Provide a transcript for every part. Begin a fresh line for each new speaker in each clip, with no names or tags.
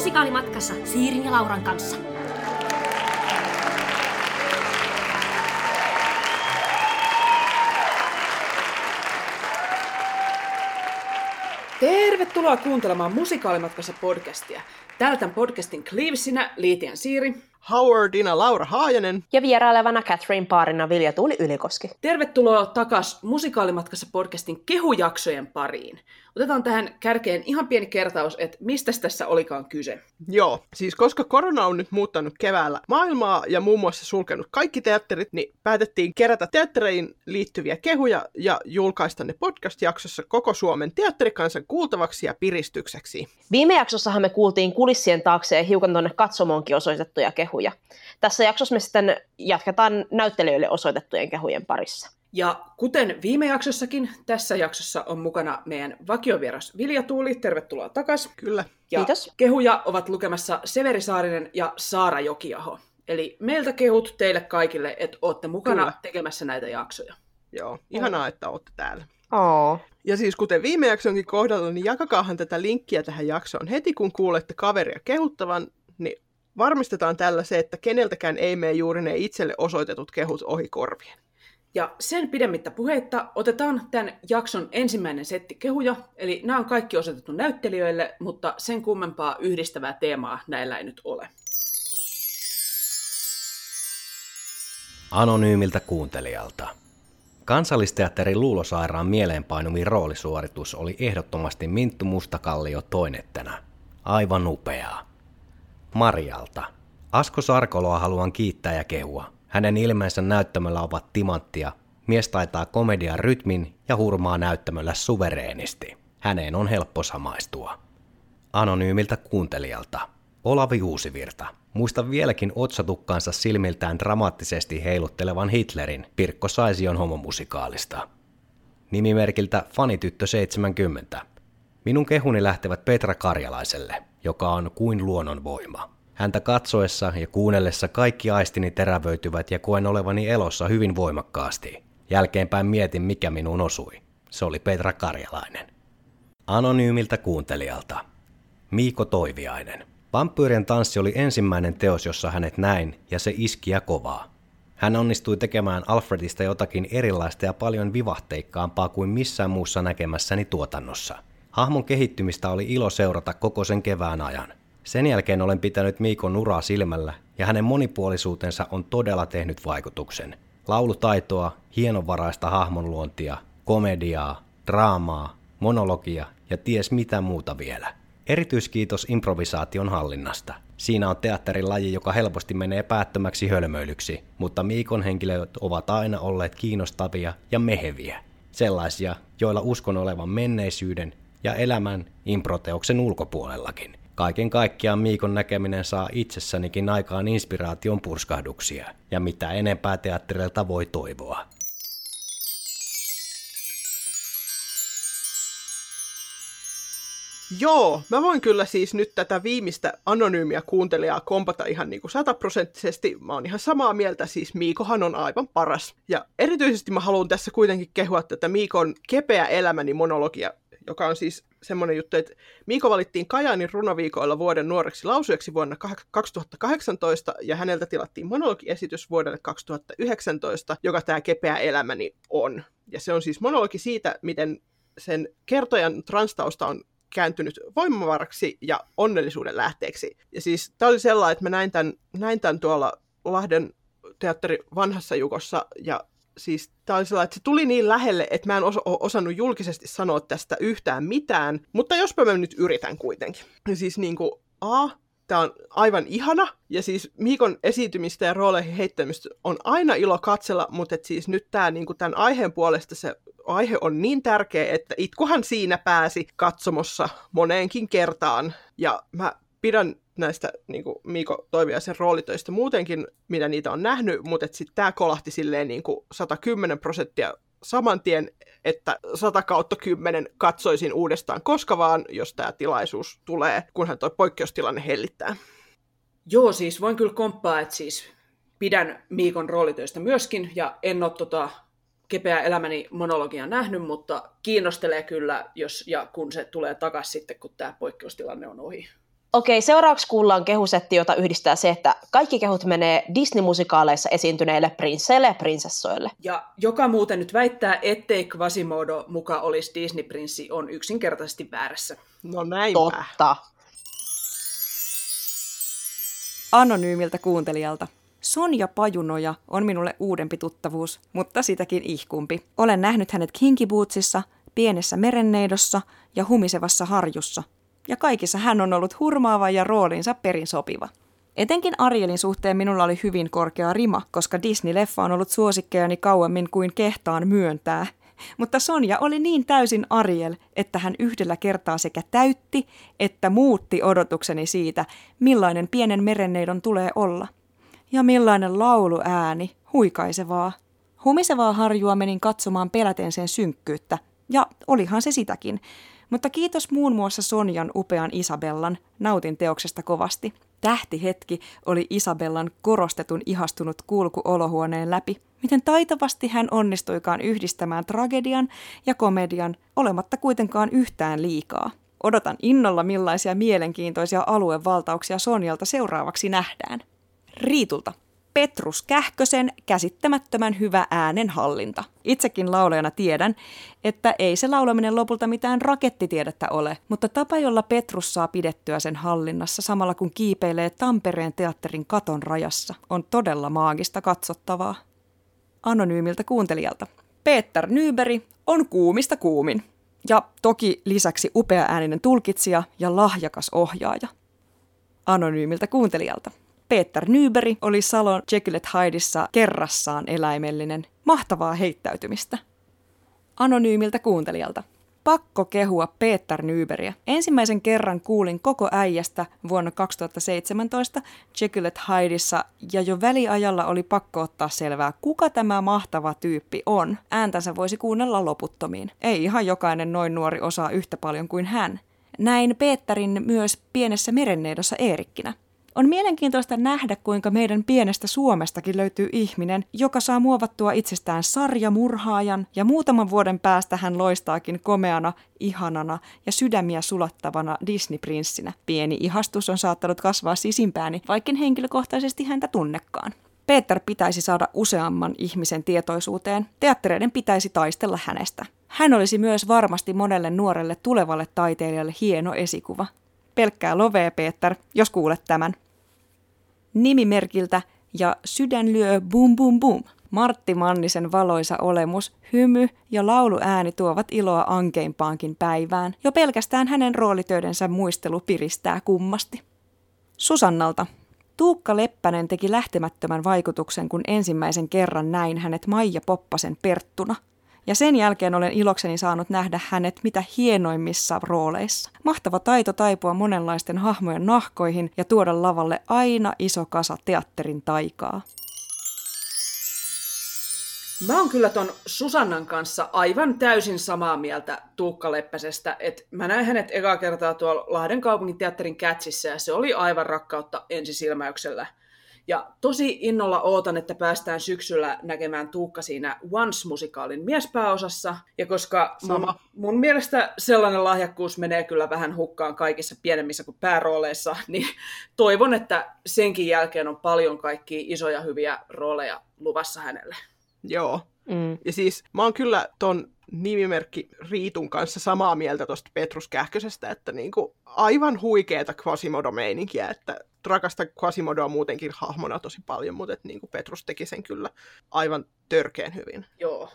musikaalimatkassa Siirin ja Lauran kanssa.
Tervetuloa kuuntelemaan Musikaalimatkassa podcastia. Tämän podcastin Cleavesinä Liitian Siiri.
Howardina Laura Haajanen.
Ja vierailevana Catherine Paarina Vilja Tuuli Ylikoski.
Tervetuloa takas Musikaalimatkassa podcastin kehujaksojen pariin. Otetaan tähän kärkeen ihan pieni kertaus, että mistä tässä olikaan kyse.
Joo, siis koska korona on nyt muuttanut keväällä maailmaa ja muun muassa sulkenut kaikki teatterit, niin päätettiin kerätä teattereihin liittyviä kehuja ja julkaista ne podcast-jaksossa koko Suomen teatterikansan kuultavaksi ja piristykseksi.
Viime jaksossahan me kuultiin kulissien taakse ja hiukan tuonne katsomoonkin osoitettuja kehuja. Tässä jaksossa me sitten jatketaan näyttelijöille osoitettujen kehujen parissa.
Ja kuten viime jaksossakin, tässä jaksossa on mukana meidän vakiovieras Vilja Tuuli. Tervetuloa takaisin.
Kyllä.
Ja
Kiitos.
kehuja ovat lukemassa Severi Saarinen ja Saara Jokiaho. Eli meiltä kehut teille kaikille, että olette mukana
Kyllä.
tekemässä näitä jaksoja.
Joo, ihanaa, että olette täällä.
Oo.
Ja siis kuten viime jaksonkin kohdalla, niin jakakaahan tätä linkkiä tähän jaksoon. Heti kun kuulette kaveria kehuttavan, varmistetaan tällä se, että keneltäkään ei mene juuri ne itselle osoitetut kehut ohi korvien.
Ja sen pidemmittä puheitta otetaan tämän jakson ensimmäinen setti kehuja. Eli nämä on kaikki osoitettu näyttelijöille, mutta sen kummempaa yhdistävää teemaa näillä ei nyt ole.
Anonyymiltä kuuntelijalta. Kansallisteatterin Luulosairaan mieleenpainumin roolisuoritus oli ehdottomasti Minttu Mustakallio toinettena. Aivan upeaa. Marjalta. Asko Sarkoloa haluan kiittää ja kehua. Hänen ilmeensä näyttämöllä ovat timanttia. Mies taitaa komedian rytmin ja hurmaa näyttämöllä suvereenisti. Häneen on helppo samaistua. Anonyymiltä kuuntelijalta. Olavi Uusivirta. Muista vieläkin otsatukkaansa silmiltään dramaattisesti heiluttelevan Hitlerin Pirkko Saision homomusikaalista. Nimimerkiltä Fanityttö 70. Minun kehuni lähtevät Petra Karjalaiselle, joka on kuin luonnonvoima. Häntä katsoessa ja kuunnellessa kaikki aistini terävöityvät ja koen olevani elossa hyvin voimakkaasti. Jälkeenpäin mietin, mikä minuun osui. Se oli Petra Karjalainen. Anonyymiltä kuuntelijalta. Miiko Toiviainen. Vampyyrien tanssi oli ensimmäinen teos, jossa hänet näin, ja se iski ja kovaa. Hän onnistui tekemään Alfredista jotakin erilaista ja paljon vivahteikkaampaa kuin missään muussa näkemässäni tuotannossa. Hahmon kehittymistä oli ilo seurata koko sen kevään ajan. Sen jälkeen olen pitänyt Miikon uraa silmällä, ja hänen monipuolisuutensa on todella tehnyt vaikutuksen. Laulutaitoa, hienovaraista hahmonluontia, komediaa, draamaa, monologia ja ties mitä muuta vielä. Erityiskiitos improvisaation hallinnasta. Siinä on teatterin laji, joka helposti menee päättömäksi hölmöilyksi, mutta Miikon henkilöt ovat aina olleet kiinnostavia ja meheviä. Sellaisia, joilla uskon olevan menneisyyden ja elämän improteoksen ulkopuolellakin. Kaiken kaikkiaan Miikon näkeminen saa itsessänikin aikaan inspiraation purskahduksia, ja mitä enempää teatterilta voi toivoa.
Joo, mä voin kyllä siis nyt tätä viimeistä anonyymiä kuuntelijaa kompata ihan niin kuin sataprosenttisesti. Mä oon ihan samaa mieltä, siis Miikohan on aivan paras. Ja erityisesti mä haluan tässä kuitenkin kehua tätä Miikon kepeä elämäni monologia, joka on siis semmoinen juttu, että Miiko valittiin Kajaanin runoviikoilla vuoden nuoreksi lausujaksi vuonna 2018, ja häneltä tilattiin monologiesitys vuodelle 2019, joka tämä kepeä elämäni on. Ja se on siis monologi siitä, miten sen kertojan transtausta on kääntynyt voimavaraksi ja onnellisuuden lähteeksi. Ja siis tämä oli sellainen, että mä näin tämän, näin tämän tuolla Lahden teatteri vanhassa jukossa, ja siis tämä oli sellainen, että se tuli niin lähelle, että mä en os- osannut julkisesti sanoa tästä yhtään mitään, mutta jospa mä nyt yritän kuitenkin. Ja siis niin kuin, A, tämä on aivan ihana, ja siis Miikon esiintymistä ja rooleihin heittämistä on aina ilo katsella, mutta et siis nyt tämä niin tämän aiheen puolesta se aihe on niin tärkeä, että itkuhan siinä pääsi katsomossa moneenkin kertaan, ja mä pidän näistä niin kuin Miiko Toiviaisen roolitöistä muutenkin, mitä niitä on nähnyt, mutta sitten tämä kolahti silleen niin kuin 110 prosenttia saman tien, että 100 kautta 10 katsoisin uudestaan koska vaan, jos tämä tilaisuus tulee, kunhan tuo poikkeustilanne hellittää.
Joo, siis voin kyllä komppaa, että siis pidän Miikon roolitöistä myöskin, ja en ole tota kepeä elämäni monologia nähnyt, mutta kiinnostelee kyllä, jos ja kun se tulee takaisin sitten, kun tämä poikkeustilanne on ohi.
Okei, seuraavaksi kuullaan kehusetti, jota yhdistää se, että kaikki kehut menee Disney-musikaaleissa esiintyneille prinsseille ja prinsessoille.
Ja joka muuten nyt väittää, ettei Quasimodo muka olisi Disney-prinssi, on yksinkertaisesti väärässä.
No näinpä.
Totta.
Anonyymiltä kuuntelijalta. Sonja Pajunoja on minulle uudempi tuttavuus, mutta sitäkin ihkumpi. Olen nähnyt hänet kinkibootsissa, pienessä merenneidossa ja humisevassa harjussa. Ja kaikissa hän on ollut hurmaava ja roolinsa perin sopiva. Etenkin Arielin suhteen minulla oli hyvin korkea rima, koska Disney-leffa on ollut suosikkejani kauemmin kuin kehtaan myöntää. Mutta Sonja oli niin täysin Ariel, että hän yhdellä kertaa sekä täytti että muutti odotukseni siitä, millainen pienen merenneidon tulee olla. Ja millainen lauluääni, huikaisevaa. Humisevaa harjua menin katsomaan peläten sen synkkyyttä, ja olihan se sitäkin. Mutta kiitos muun muassa Sonjan upean Isabellan, nautin teoksesta kovasti. Tähtihetki oli Isabellan korostetun ihastunut kulku olohuoneen läpi. Miten taitavasti hän onnistuikaan yhdistämään tragedian ja komedian, olematta kuitenkaan yhtään liikaa. Odotan innolla millaisia mielenkiintoisia aluevaltauksia Sonjalta seuraavaksi nähdään. Riitulta. Petrus Kähkösen käsittämättömän hyvä äänenhallinta. Itsekin laulajana tiedän, että ei se laulaminen lopulta mitään rakettitiedettä ole, mutta tapa, jolla Petrus saa pidettyä sen hallinnassa samalla kun kiipeilee Tampereen teatterin katon rajassa, on todella maagista katsottavaa. Anonyymiltä kuuntelijalta. Peter Nyberi on kuumista kuumin. Ja toki lisäksi upea ääninen tulkitsija ja lahjakas ohjaaja. Anonyymiltä kuuntelijalta. Peter Nyberi oli Salon Jekyll Hydeissa kerrassaan eläimellinen. Mahtavaa heittäytymistä. Anonyymiltä kuuntelijalta. Pakko kehua Peter Nyberiä. Ensimmäisen kerran kuulin koko äijästä vuonna 2017 Jekyll Hydeissa ja jo väliajalla oli pakko ottaa selvää, kuka tämä mahtava tyyppi on. Ääntänsä voisi kuunnella loputtomiin. Ei ihan jokainen noin nuori osaa yhtä paljon kuin hän. Näin Peterin myös pienessä merenneidossa Eerikkinä. On mielenkiintoista nähdä, kuinka meidän pienestä Suomestakin löytyy ihminen, joka saa muovattua itsestään sarjamurhaajan ja muutaman vuoden päästä hän loistaakin komeana, ihanana ja sydämiä sulattavana Disney-prinssinä. Pieni ihastus on saattanut kasvaa sisimpääni, vaikken henkilökohtaisesti häntä tunnekaan. Peter pitäisi saada useamman ihmisen tietoisuuteen. Teattereiden pitäisi taistella hänestä. Hän olisi myös varmasti monelle nuorelle tulevalle taiteilijalle hieno esikuva. Pelkkää lovee, Peter, jos kuulet tämän. Nimimerkiltä ja sydän lyö bum bum bum. Martti Mannisen valoisa olemus, hymy ja lauluääni tuovat iloa ankeimpaankin päivään. Jo pelkästään hänen roolitöidensä muistelu piristää kummasti. Susannalta. Tuukka Leppänen teki lähtemättömän vaikutuksen, kun ensimmäisen kerran näin hänet Maija Poppasen Perttuna – ja sen jälkeen olen ilokseni saanut nähdä hänet mitä hienoimmissa rooleissa. Mahtava taito taipua monenlaisten hahmojen nahkoihin ja tuoda lavalle aina iso kasa teatterin taikaa.
Mä oon kyllä ton Susannan kanssa aivan täysin samaa mieltä Tuukka Leppäsestä, että mä näin hänet ekaa kertaa tuolla Lahden kaupungin teatterin kätsissä ja se oli aivan rakkautta ensisilmäyksellä. Ja tosi innolla ootan, että päästään syksyllä näkemään Tuukka siinä Once-musikaalin miespääosassa. Ja koska mun, mun mielestä sellainen lahjakkuus menee kyllä vähän hukkaan kaikissa pienemmissä kuin päärooleissa, niin toivon, että senkin jälkeen on paljon kaikkia isoja hyviä rooleja luvassa hänelle.
Joo. Mm. Ja siis mä oon kyllä ton nimimerkki Riitun kanssa samaa mieltä tuosta Petrus Kähkösestä, että niinku aivan huikeeta Quasimodo-meininkiä, että rakastan Quasimodoa muutenkin hahmona tosi paljon, mutta et niinku Petrus teki sen kyllä aivan törkeen hyvin.
Joo.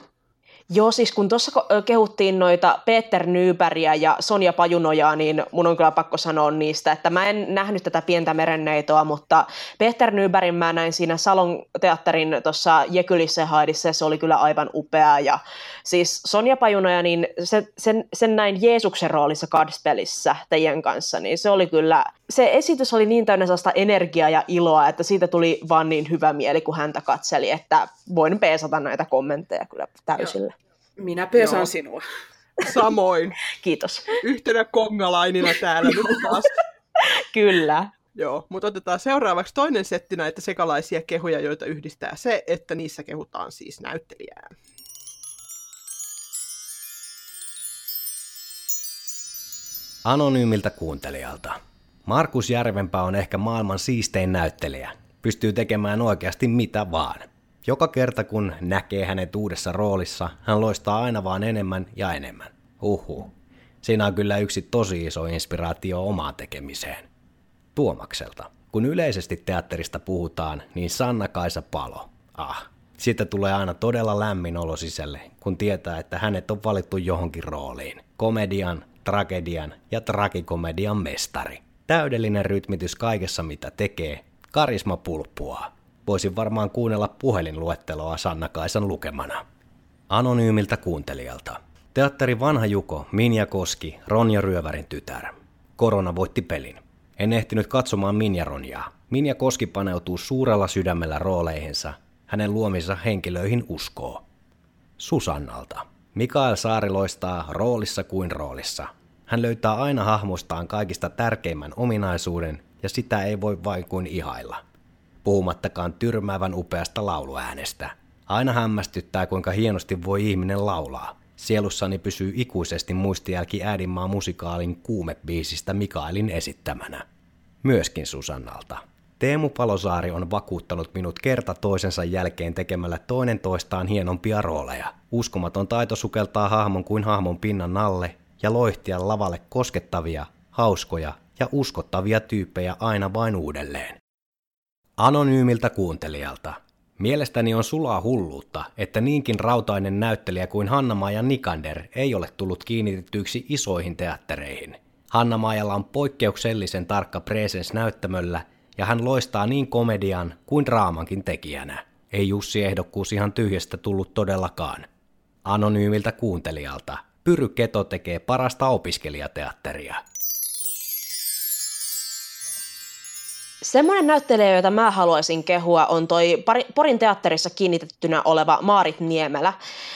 Joo, siis kun tuossa kehuttiin noita Peter Nyypäriä ja Sonja Pajunojaa, niin mun on kyllä pakko sanoa niistä, että mä en nähnyt tätä pientä merenneitoa, mutta Peter Nyypärin mä näin siinä Salon teatterin tuossa Jekylissä haidissa ja se oli kyllä aivan upea. Ja siis Sonja Pajunoja, niin se, sen, sen näin Jeesuksen roolissa Cardspellissä teidän kanssa, niin se oli kyllä, se esitys oli niin täynnä sellaista energiaa ja iloa, että siitä tuli vaan niin hyvä mieli, kun häntä katseli, että voin peesata näitä kommentteja kyllä täysillä.
Minä pesan Joo. sinua.
Samoin.
Kiitos.
Yhtenä kongalainina täällä nyt taas.
Kyllä.
Joo, mutta otetaan seuraavaksi toinen setti näitä sekalaisia kehuja, joita yhdistää se, että niissä kehutaan siis näyttelijää.
Anonyymiltä kuuntelijalta. Markus Järvenpää on ehkä maailman siistein näyttelijä. Pystyy tekemään oikeasti mitä vaan. Joka kerta kun näkee hänet uudessa roolissa, hän loistaa aina vaan enemmän ja enemmän. Uhu. Siinä on kyllä yksi tosi iso inspiraatio omaan tekemiseen. Tuomakselta. Kun yleisesti teatterista puhutaan, niin Sanna-Kaisa Palo. Ah, siitä tulee aina todella lämmin olo sisälle, kun tietää, että hänet on valittu johonkin rooliin. Komedian, tragedian ja tragikomedian mestari. Täydellinen rytmitys kaikessa mitä tekee, karisma pulppua. Voisin varmaan kuunnella puhelinluetteloa Sanna-Kaisan lukemana. Anonyymiltä kuuntelijalta. Teatteri Vanha Juko, Minja Koski, Ronja Ryövärin tytär. Korona voitti pelin. En ehtinyt katsomaan Minja Ronjaa. Minja Koski paneutuu suurella sydämellä rooleihinsa. Hänen luomissa henkilöihin uskoo. Susannalta. Mikael Saari loistaa roolissa kuin roolissa. Hän löytää aina hahmostaan kaikista tärkeimmän ominaisuuden, ja sitä ei voi vain kuin ihailla. Puhumattakaan tyrmäävän upeasta lauluäänestä. Aina hämmästyttää, kuinka hienosti voi ihminen laulaa. Sielussani pysyy ikuisesti muistijälki äidinmaa musikaalin kuumebiisistä Mikaelin esittämänä. Myöskin Susannalta. Teemu Palosaari on vakuuttanut minut kerta toisensa jälkeen tekemällä toinen toistaan hienompia rooleja. Uskomaton taito sukeltaa hahmon kuin hahmon pinnan alle ja loihtia lavalle koskettavia, hauskoja ja uskottavia tyyppejä aina vain uudelleen. Anonyymiltä kuuntelijalta. Mielestäni on sulaa hulluutta, että niinkin rautainen näyttelijä kuin hanna ja Nikander ei ole tullut kiinnitettyiksi isoihin teattereihin. hanna on poikkeuksellisen tarkka presens näyttämöllä ja hän loistaa niin komedian kuin draamankin tekijänä. Ei Jussi ehdokkuus ihan tyhjästä tullut todellakaan. Anonyymiltä kuuntelijalta. Pyry Keto tekee parasta opiskelijateatteria.
Semmoinen näyttelijä, jota mä haluaisin kehua, on toi Porin teatterissa kiinnitettynä oleva Maarit Niemelä.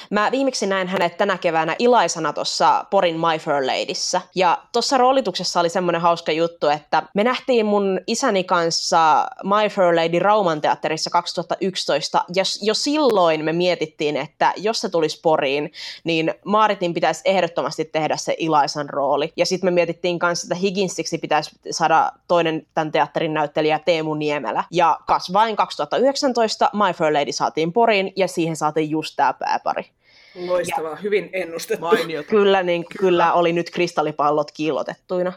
Mä viimeksi näin hänet tänä keväänä ilaisana tuossa Porin My Fair Ladyssä. Ja tuossa roolituksessa oli semmoinen hauska juttu, että me nähtiin mun isäni kanssa My Fair Lady Rauman teatterissa 2011. Ja jo silloin me mietittiin, että jos se tulisi Poriin, niin Maaritin pitäisi ehdottomasti tehdä se ilaisan rooli. Ja sitten me mietittiin kanssa, että Higginsiksi pitäisi saada toinen tämän teatterin näyttelijä näyttelijä Teemu Niemelä. Ja kasvain 2019 My Fair Lady saatiin Poriin ja siihen saatiin just tämä pääpari.
Loistavaa, ja, hyvin ennustettu.
Mainiota.
Kyllä, niin, kyllä. kyllä oli nyt kristallipallot kiillotettuina.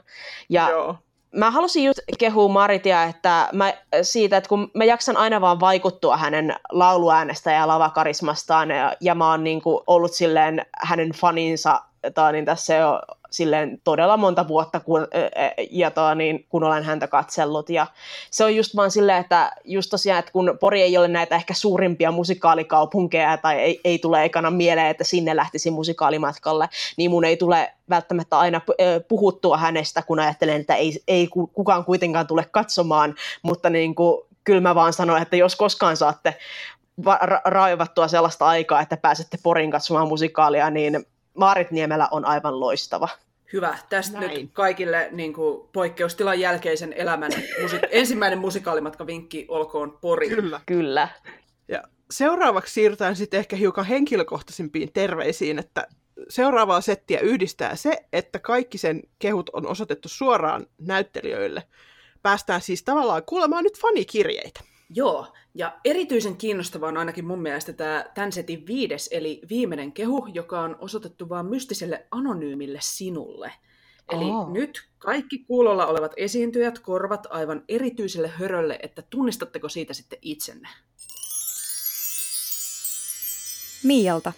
Ja Joo. Mä halusin just kehua Maritia että mä, siitä, että kun mä jaksan aina vaan vaikuttua hänen lauluäänestä ja lavakarismastaan, ja, ja mä oon niin kuin ollut silleen hänen faninsa tai niin tässä jo silleen todella monta vuotta, kun, ja toa, niin, kun olen häntä katsellut. Ja se on just vaan silleen, että just tosiaan, että kun Pori ei ole näitä ehkä suurimpia musikaalikaupunkeja, tai ei, ei tule ekana mieleen, että sinne lähtisi musikaalimatkalle, niin mun ei tule välttämättä aina puhuttua hänestä, kun ajattelen, että ei, ei kukaan kuitenkaan tule katsomaan, mutta niin kuin, kyllä mä vaan sanon, että jos koskaan saatte ra- raivattua sellaista aikaa, että pääsette Porin katsomaan musikaalia, niin Maarit Niemelä on aivan loistava.
Hyvä. Tästä Näin. nyt kaikille niin kuin, poikkeustilan jälkeisen elämän musi- ensimmäinen musikaalimatka vinkki olkoon Pori.
Kyllä.
Kyllä.
Ja seuraavaksi siirrytään sitten ehkä hiukan henkilökohtaisimpiin terveisiin, että seuraavaa settiä yhdistää se, että kaikki sen kehut on osoitettu suoraan näyttelijöille. Päästään siis tavallaan kuulemaan nyt fanikirjeitä.
Joo, ja erityisen kiinnostava on ainakin mun mielestä tämä tämän setin viides, eli viimeinen kehu, joka on osoitettu vain mystiselle anonyymille sinulle. Eli oh. nyt kaikki kuulolla olevat esiintyjät korvat aivan erityiselle hörölle, että tunnistatteko siitä sitten itsenne?
Miialta.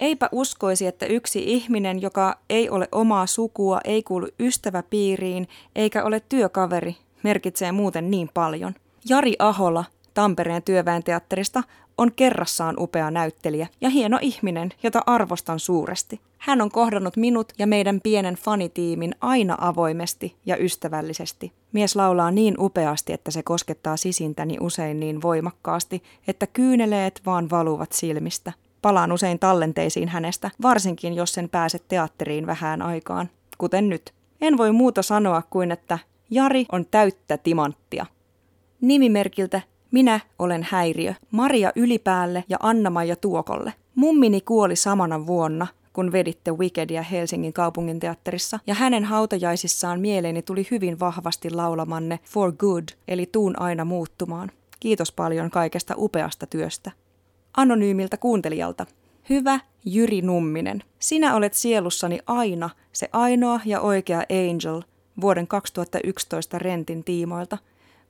Eipä uskoisi, että yksi ihminen, joka ei ole omaa sukua, ei kuulu ystäväpiiriin eikä ole työkaveri, merkitsee muuten niin paljon. Jari Ahola, Tampereen työväenteatterista on kerrassaan upea näyttelijä ja hieno ihminen, jota arvostan suuresti. Hän on kohdannut minut ja meidän pienen fanitiimin aina avoimesti ja ystävällisesti. Mies laulaa niin upeasti, että se koskettaa sisintäni usein niin voimakkaasti, että kyyneleet vaan valuvat silmistä. Palaan usein tallenteisiin hänestä, varsinkin jos sen pääset teatteriin vähän aikaan, kuten nyt. En voi muuta sanoa kuin, että Jari on täyttä timanttia. Nimimerkiltä minä olen häiriö, Maria Ylipäälle ja Anna-Maija Tuokolle. Mummini kuoli samana vuonna, kun veditte Wickedia Helsingin kaupungin teatterissa, ja hänen hautajaisissaan mieleeni tuli hyvin vahvasti laulamanne For Good, eli Tuun aina muuttumaan. Kiitos paljon kaikesta upeasta työstä. Anonyymiltä kuuntelijalta. Hyvä Jyri Numminen, sinä olet sielussani aina se ainoa ja oikea Angel vuoden 2011 rentin tiimoilta,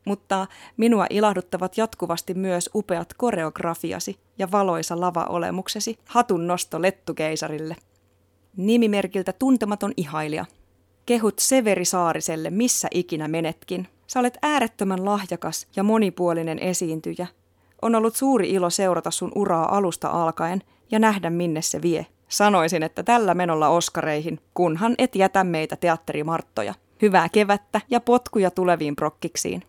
mutta minua ilahduttavat jatkuvasti myös upeat koreografiasi ja valoisa lava-olemuksesi. Hatun nosto Lettukeisarille. Nimimerkiltä tuntematon ihailija. Kehut Severi Saariselle missä ikinä menetkin. Sä olet äärettömän lahjakas ja monipuolinen esiintyjä. On ollut suuri ilo seurata sun uraa alusta alkaen ja nähdä minne se vie. Sanoisin, että tällä menolla Oskareihin, kunhan et jätä meitä teatterimarttoja. Hyvää kevättä ja potkuja tuleviin prokkiksiin.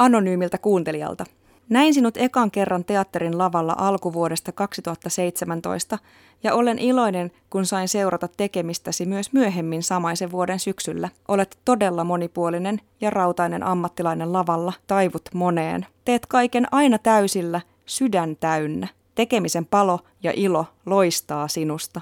Anonyymiltä kuuntelijalta. Näin sinut ekan kerran teatterin lavalla alkuvuodesta 2017 ja olen iloinen, kun sain seurata tekemistäsi myös myöhemmin samaisen vuoden syksyllä. Olet todella monipuolinen ja rautainen ammattilainen lavalla, taivut moneen. Teet kaiken aina täysillä, sydän täynnä. Tekemisen palo ja ilo loistaa sinusta.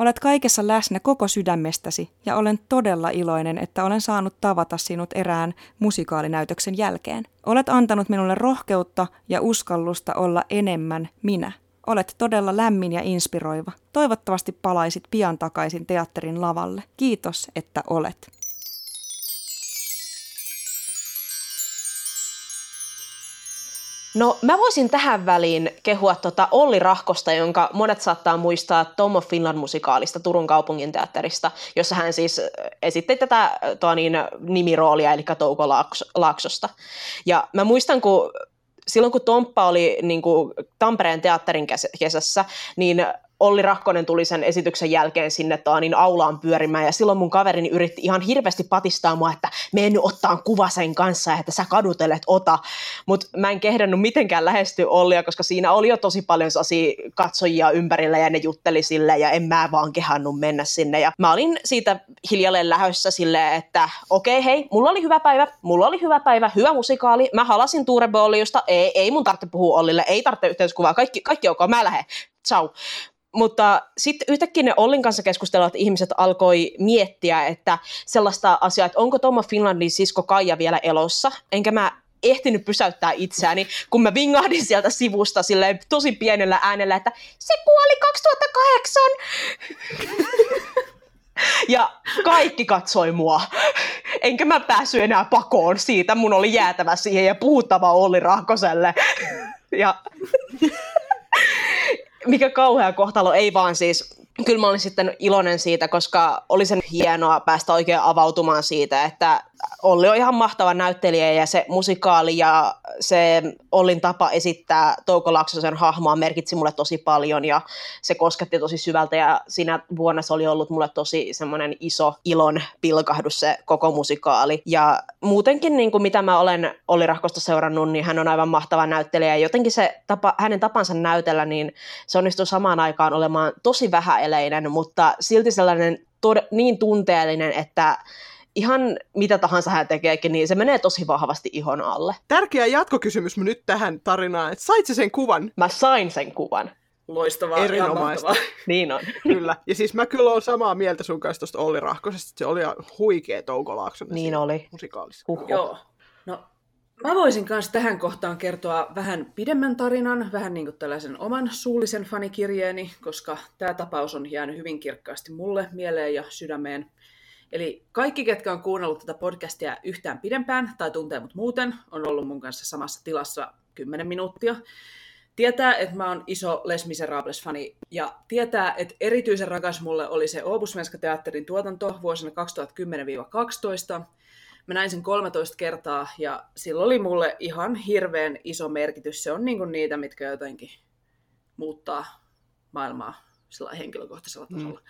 Olet kaikessa läsnä koko sydämestäsi ja olen todella iloinen, että olen saanut tavata sinut erään musikaalinäytöksen jälkeen. Olet antanut minulle rohkeutta ja uskallusta olla enemmän minä. Olet todella lämmin ja inspiroiva. Toivottavasti palaisit pian takaisin teatterin lavalle. Kiitos, että olet.
No mä voisin tähän väliin kehua tota Olli Rahkosta, jonka monet saattaa muistaa Tom of Finland musikaalista Turun kaupungin teatterista, jossa hän siis esitti tätä tuo niin, nimiroolia, eli Touko Laaksosta. Ja mä muistan, kun silloin kun Tomppa oli niin kuin Tampereen teatterin kesässä, niin Olli Rahkonen tuli sen esityksen jälkeen sinne niin aulaan pyörimään ja silloin mun kaverini yritti ihan hirveästi patistaa mua, että me nyt ottaa kuva sen kanssa, että sä kadutelet, ota. Mutta mä en kehdannut mitenkään lähestyä Ollia, koska siinä oli jo tosi paljon katsojia ympärillä ja ne jutteli sille ja en mä vaan kehannut mennä sinne. Ja mä olin siitä hiljalleen lähössä silleen, että okei okay, hei, mulla oli hyvä päivä, mulla oli hyvä päivä, hyvä musikaali, mä halasin Tuure Bolliusta, ei, ei mun tarvitse puhua Ollille, ei tarvitse yhteiskuvaa, kaikki, kaikki ok, mä lähden, ciao. Mutta sitten yhtäkkiä ne Ollin kanssa keskustelevat ihmiset alkoi miettiä, että sellaista asiaa, että onko Tommo Finlandin sisko Kaija vielä elossa, enkä mä ehtinyt pysäyttää itseäni, kun mä vingahdin sieltä sivusta silleen tosi pienellä äänellä, että se kuoli 2008! Ja kaikki katsoi mua. Enkä mä päässyt enää pakoon siitä. Mun oli jäätävä siihen ja puhuttava Olli Rahkoselle. Ja mikä kauhea kohtalo, ei vaan siis kyllä mä olin sitten iloinen siitä, koska oli sen hienoa päästä oikein avautumaan siitä, että Olli on ihan mahtava näyttelijä ja se musikaali ja se Ollin tapa esittää Touko Laksosen hahmoa merkitsi mulle tosi paljon ja se kosketti tosi syvältä ja siinä vuonna se oli ollut mulle tosi semmoinen iso ilon pilkahdus se koko musikaali. Ja muutenkin niin kuin mitä mä olen Olli Rahkosta seurannut, niin hän on aivan mahtava näyttelijä ja jotenkin se tapa, hänen tapansa näytellä, niin se onnistui samaan aikaan olemaan tosi vähäeleinen, mutta silti sellainen tod- niin tunteellinen, että ihan mitä tahansa hän tekeekin, niin se menee tosi vahvasti ihon alle.
Tärkeä jatkokysymys nyt tähän tarinaan, että sait sen kuvan?
Mä sain sen kuvan.
Loistavaa,
Erinomaista.
niin on.
kyllä. Ja siis mä kyllä olen samaa mieltä sun kanssa tuosta Olli Rahkosesta, se oli huikea Touko Laaksonen
Niin oli.
Musikaalissa.
Huhhuh.
Joo. No, mä voisin myös tähän kohtaan kertoa vähän pidemmän tarinan, vähän niin kuin tällaisen oman suullisen fanikirjeeni, koska tämä tapaus on jäänyt hyvin kirkkaasti mulle mieleen ja sydämeen. Eli kaikki, ketkä on kuunnellut tätä podcastia yhtään pidempään tai tuntee mut muuten, on ollut mun kanssa samassa tilassa 10 minuuttia, tietää, että mä oon iso Les Miserables-fani ja tietää, että erityisen rakas mulle oli se Obusvenska teatterin tuotanto vuosina 2010-2012. Mä näin sen 13 kertaa ja sillä oli mulle ihan hirveän iso merkitys. Se on niinku niitä, mitkä jotenkin muuttaa maailmaa sillä henkilökohtaisella tasolla.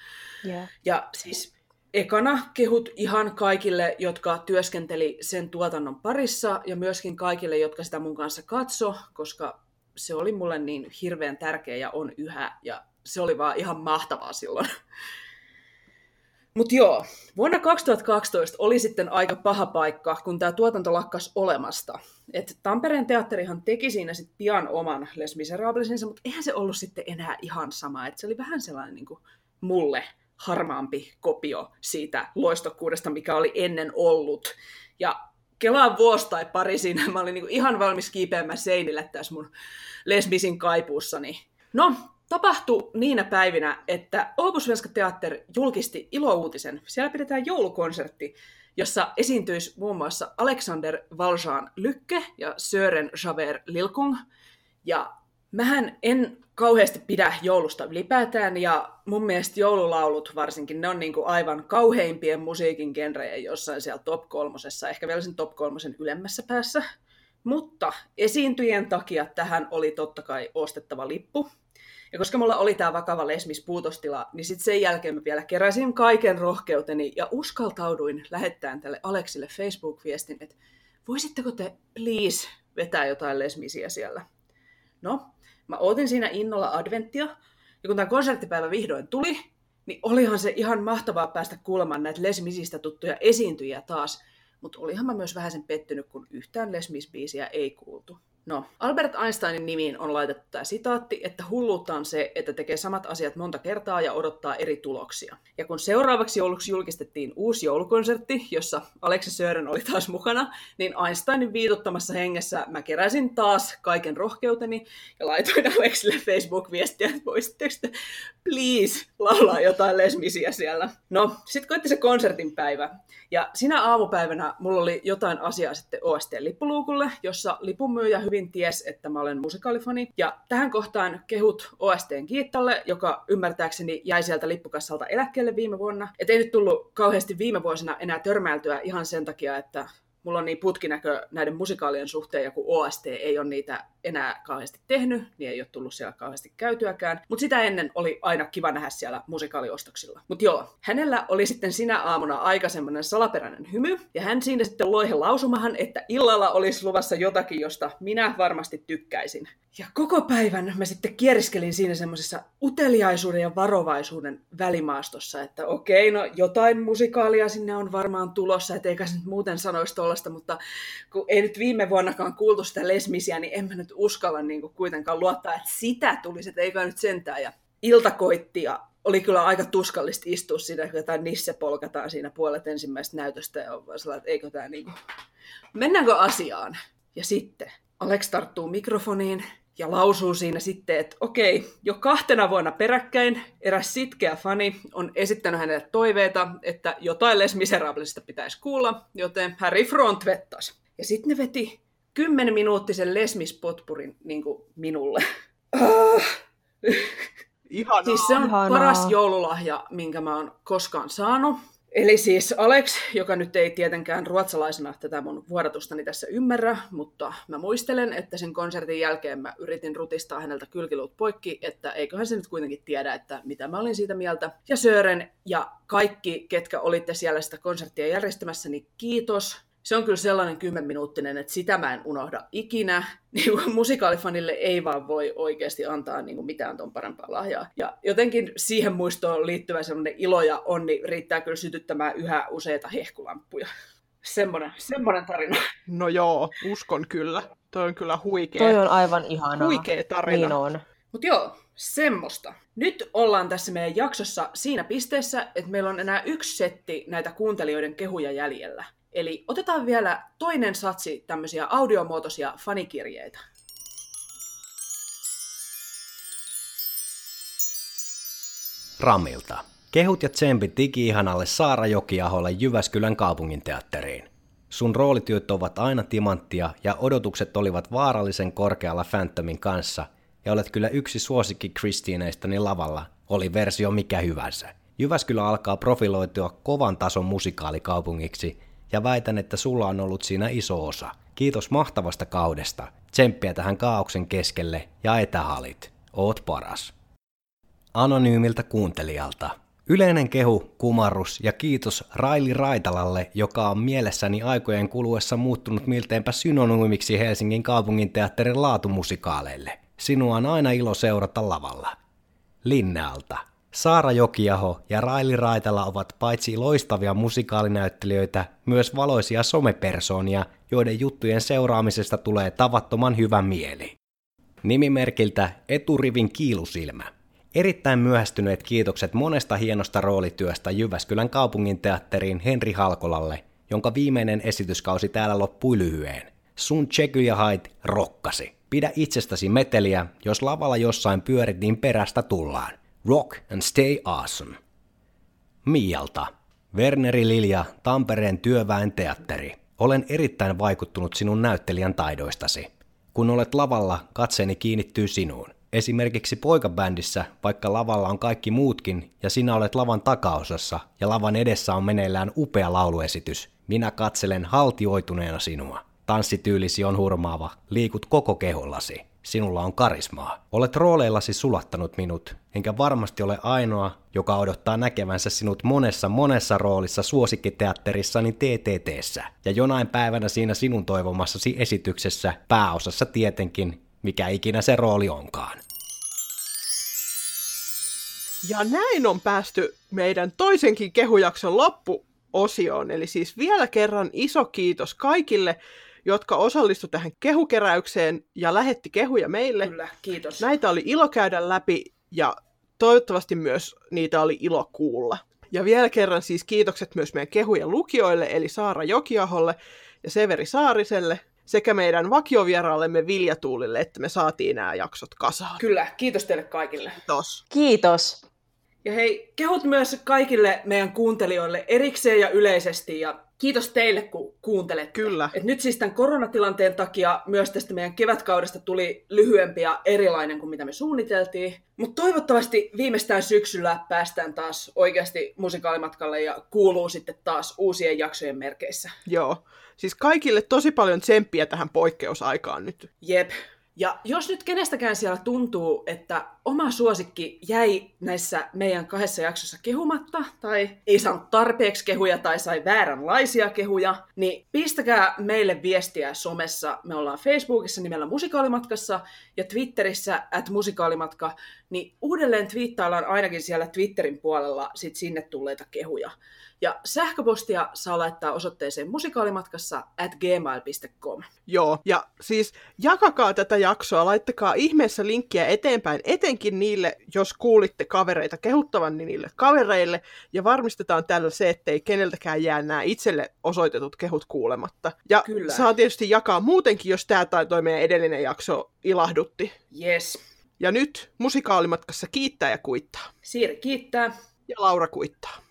Mm. Yeah.
Ja siis ekana kehut ihan kaikille, jotka työskenteli sen tuotannon parissa ja myöskin kaikille, jotka sitä mun kanssa katso, koska se oli mulle niin hirveän tärkeä ja on yhä ja se oli vaan ihan mahtavaa silloin. Mutta joo, vuonna 2012 oli sitten aika paha paikka, kun tämä tuotanto lakkas olemasta. Et Tampereen teatterihan teki siinä sitten pian oman Les Miserablesinsa, mutta eihän se ollut sitten enää ihan sama. Et se oli vähän sellainen niin kuin mulle harmaampi kopio siitä loistokkuudesta, mikä oli ennen ollut. Ja kelaan vuosi tai pari siinä, mä olin niin kuin ihan valmis kiipeämään seinille tässä mun lesbisin kaipuussani. No, tapahtui niinä päivinä, että Opus Svenska julkisti ilouutisen. Siellä pidetään joulukonsertti, jossa esiintyisi muun muassa Alexander Valjean Lykke ja Sören Javert Lilkung. Ja mähän en kauheasti pidä joulusta ylipäätään, ja mun mielestä joululaulut varsinkin, ne on niin kuin aivan kauheimpien musiikin genrejä jossain siellä top kolmosessa, ehkä vielä sen top kolmosen ylemmässä päässä. Mutta esiintyjien takia tähän oli totta kai ostettava lippu. Ja koska mulla oli tämä vakava lesmispuutostila, niin sitten sen jälkeen mä vielä keräsin kaiken rohkeuteni ja uskaltauduin lähettämään tälle Aleksille Facebook-viestin, että voisitteko te please vetää jotain lesmisiä siellä. No, mä ootin siinä innolla adventtia, ja kun tämä konserttipäivä vihdoin tuli, niin olihan se ihan mahtavaa päästä kuulemaan näitä lesmisistä tuttuja esiintyjiä taas, mutta olihan mä myös vähän sen pettynyt, kun yhtään lesmisbiisiä ei kuultu. No, Albert Einsteinin nimiin on laitettu tämä sitaatti, että hulluutta on se, että tekee samat asiat monta kertaa ja odottaa eri tuloksia. Ja kun seuraavaksi jouluksi julkistettiin uusi joulukonsertti, jossa Aleksi Sören oli taas mukana, niin Einsteinin viitottamassa hengessä mä keräsin taas kaiken rohkeuteni ja laitoin Aleksille Facebook-viestiä, että voisitteko te please laulaa jotain lesmisiä siellä. No, sitten koitti se konsertin päivä. Ja sinä aamupäivänä mulla oli jotain asiaa sitten OST-lippuluukulle, jossa lipunmyyjä hyvin ties, että mä olen musikaalifani. Ja tähän kohtaan kehut OSTn Kiittalle, joka ymmärtääkseni jäi sieltä lippukassalta eläkkeelle viime vuonna. Et ei nyt tullut kauheasti viime vuosina enää törmäiltyä ihan sen takia, että mulla on niin putkinäkö näiden musikaalien suhteen, ja kun OST ei ole niitä enää kauheasti tehnyt, niin ei ole tullut siellä kauheasti käytyäkään. Mutta sitä ennen oli aina kiva nähdä siellä musikaaliostoksilla. Mutta joo, hänellä oli sitten sinä aamuna aika semmoinen salaperäinen hymy, ja hän siinä sitten loihe lausumahan, että illalla olisi luvassa jotakin, josta minä varmasti tykkäisin. Ja koko päivän mä sitten kieriskelin siinä semmoisessa uteliaisuuden ja varovaisuuden välimaastossa, että okei, no jotain musikaalia sinne on varmaan tulossa, et eikä se nyt muuten sanoisi tollasta, mutta kun ei nyt viime vuonnakaan kuultu sitä lesmisiä, niin en mä nyt uskalla niin kuin kuitenkaan luottaa, että sitä tulisi, että eikä nyt sentään. Ja ilta koitti ja oli kyllä aika tuskallista istua siinä, kun jotain nisse polkataan siinä puolet ensimmäistä näytöstä ja on vaan sellainen, että eikö tämä niin kuin... Mennäänkö asiaan? Ja sitten Alex tarttuu mikrofoniin ja lausuu siinä sitten, että okei, jo kahtena vuonna peräkkäin eräs sitkeä fani on esittänyt hänelle toiveita, että jotain Les Miserablesista pitäisi kuulla, joten Harry Front vettas. Ja sitten ne veti kymmenminuuttisen lesmispotpurin niin kuin minulle. Ah.
Ihanaa.
Siis se on
Ihanaa.
paras joululahja, minkä mä oon koskaan saanut. Eli siis Alex, joka nyt ei tietenkään ruotsalaisena tätä mun vuodatustani tässä ymmärrä, mutta mä muistelen, että sen konsertin jälkeen mä yritin rutistaa häneltä kylkiluut poikki, että eiköhän se nyt kuitenkin tiedä, että mitä mä olin siitä mieltä. Ja Sören ja kaikki, ketkä olitte siellä sitä konserttia järjestämässä, niin kiitos. Se on kyllä sellainen kymmenminuuttinen, että sitä mä en unohda ikinä. Niin kuin musikaalifanille ei vaan voi oikeasti antaa niin kuin mitään ton parempaa lahjaa. Ja jotenkin siihen muistoon liittyvä sellainen ilo ja onni riittää kyllä sytyttämään yhä useita hehkulamppuja. Semmoinen, semmoinen tarina.
No joo, uskon kyllä. Toi on kyllä huikea,
Toi on aivan ihanaa.
huikea tarina.
Niin on.
Mutta joo, semmoista. Nyt ollaan tässä meidän jaksossa siinä pisteessä, että meillä on enää yksi setti näitä kuuntelijoiden kehuja jäljellä. Eli otetaan vielä toinen satsi tämmöisiä audiomuotoisia fanikirjeitä.
Ramilta. Kehut ja tsempit digi-ihanalle Saara Jokiaholle Jyväskylän kaupunginteatteriin. Sun roolityöt ovat aina timanttia ja odotukset olivat vaarallisen korkealla Phantomin kanssa ja olet kyllä yksi suosikki Kristiineistani lavalla, oli versio mikä hyvänsä. Jyväskylä alkaa profiloitua kovan tason musikaalikaupungiksi ja väitän, että sulla on ollut siinä iso osa. Kiitos mahtavasta kaudesta. Tsemppiä tähän kaauksen keskelle ja etähalit. Oot paras. Anonyymiltä kuuntelijalta. Yleinen kehu, kumarrus ja kiitos Raili Raitalalle, joka on mielessäni aikojen kuluessa muuttunut milteinpä synonyymiksi Helsingin kaupunginteatterin laatumusikaaleille. Sinua on aina ilo seurata lavalla. Linnealta. Saara Jokiaho ja Raili Raitala ovat paitsi loistavia musikaalinäyttelijöitä, myös valoisia somepersoonia, joiden juttujen seuraamisesta tulee tavattoman hyvä mieli. Nimimerkiltä Eturivin kiilusilmä. Erittäin myöhästyneet kiitokset monesta hienosta roolityöstä Jyväskylän kaupungin teatteriin Henri Halkolalle, jonka viimeinen esityskausi täällä loppui lyhyen. Sun Cheky ja Hait rokkasi. Pidä itsestäsi meteliä, jos lavalla jossain pyörit, niin perästä tullaan. Rock and stay awesome. Mialta. Werneri Lilja, Tampereen työväen teatteri. Olen erittäin vaikuttunut sinun näyttelijän taidoistasi. Kun olet lavalla, katseeni kiinnittyy sinuun. Esimerkiksi poikabändissä, vaikka lavalla on kaikki muutkin ja sinä olet lavan takaosassa ja lavan edessä on meneillään upea lauluesitys, minä katselen haltioituneena sinua. Tanssityylisi on hurmaava, liikut koko kehollasi. Sinulla on karismaa. Olet rooleillasi sulattanut minut, enkä varmasti ole ainoa, joka odottaa näkevänsä sinut monessa monessa roolissa suosikkiteatterissani TTTssä. Ja jonain päivänä siinä sinun toivomassasi esityksessä, pääosassa tietenkin, mikä ikinä se rooli onkaan.
Ja näin on päästy meidän toisenkin kehujakson loppuosioon. Eli siis vielä kerran iso kiitos kaikille, jotka osallistu tähän kehukeräykseen ja lähetti kehuja meille.
Kyllä, kiitos.
Näitä oli ilo käydä läpi ja toivottavasti myös niitä oli ilo kuulla. Ja vielä kerran siis kiitokset myös meidän kehujen lukijoille, eli Saara Jokiaholle ja Severi Saariselle, sekä meidän vakiovieraallemme Vilja Tuulille, että me saatiin nämä jaksot kasaan.
Kyllä, kiitos teille kaikille.
Kiitos.
Kiitos.
Ja hei, kehut myös kaikille meidän kuuntelijoille erikseen ja yleisesti ja kiitos teille, kun kuuntelette.
Kyllä.
Et nyt siis tämän koronatilanteen takia myös tästä meidän kevätkaudesta tuli lyhyempi ja erilainen kuin mitä me suunniteltiin. Mutta toivottavasti viimeistään syksyllä päästään taas oikeasti musikaalimatkalle ja kuuluu sitten taas uusien jaksojen merkeissä.
Joo. Siis kaikille tosi paljon tsemppiä tähän poikkeusaikaan nyt.
Jep. Ja jos nyt kenestäkään siellä tuntuu, että oma suosikki jäi näissä meidän kahdessa jaksossa kehumatta, tai ei saanut tarpeeksi kehuja tai sai vääränlaisia kehuja, niin pistäkää meille viestiä somessa. Me ollaan Facebookissa nimellä Musikaalimatkassa ja Twitterissä at musikaalimatka, niin uudelleen twiittaillaan ainakin siellä Twitterin puolella sit sinne tulleita kehuja. Ja sähköpostia saa laittaa osoitteeseen musikaalimatkassa at gmail.com.
Joo, ja siis jakakaa tätä jaksoa, laittakaa ihmeessä linkkiä eteenpäin, etenkin niille, jos kuulitte kavereita kehuttavan niin niille kavereille, ja varmistetaan tällä se, ettei keneltäkään jää nämä itselle osoitetut kehut kuulematta. Ja
Kyllä.
saa tietysti jakaa muutenkin, jos tämä tai meidän edellinen jakso ilahdutti.
Yes.
Ja nyt musikaalimatkassa kiittää ja kuittaa.
Siiri kiittää.
Ja Laura kuittaa.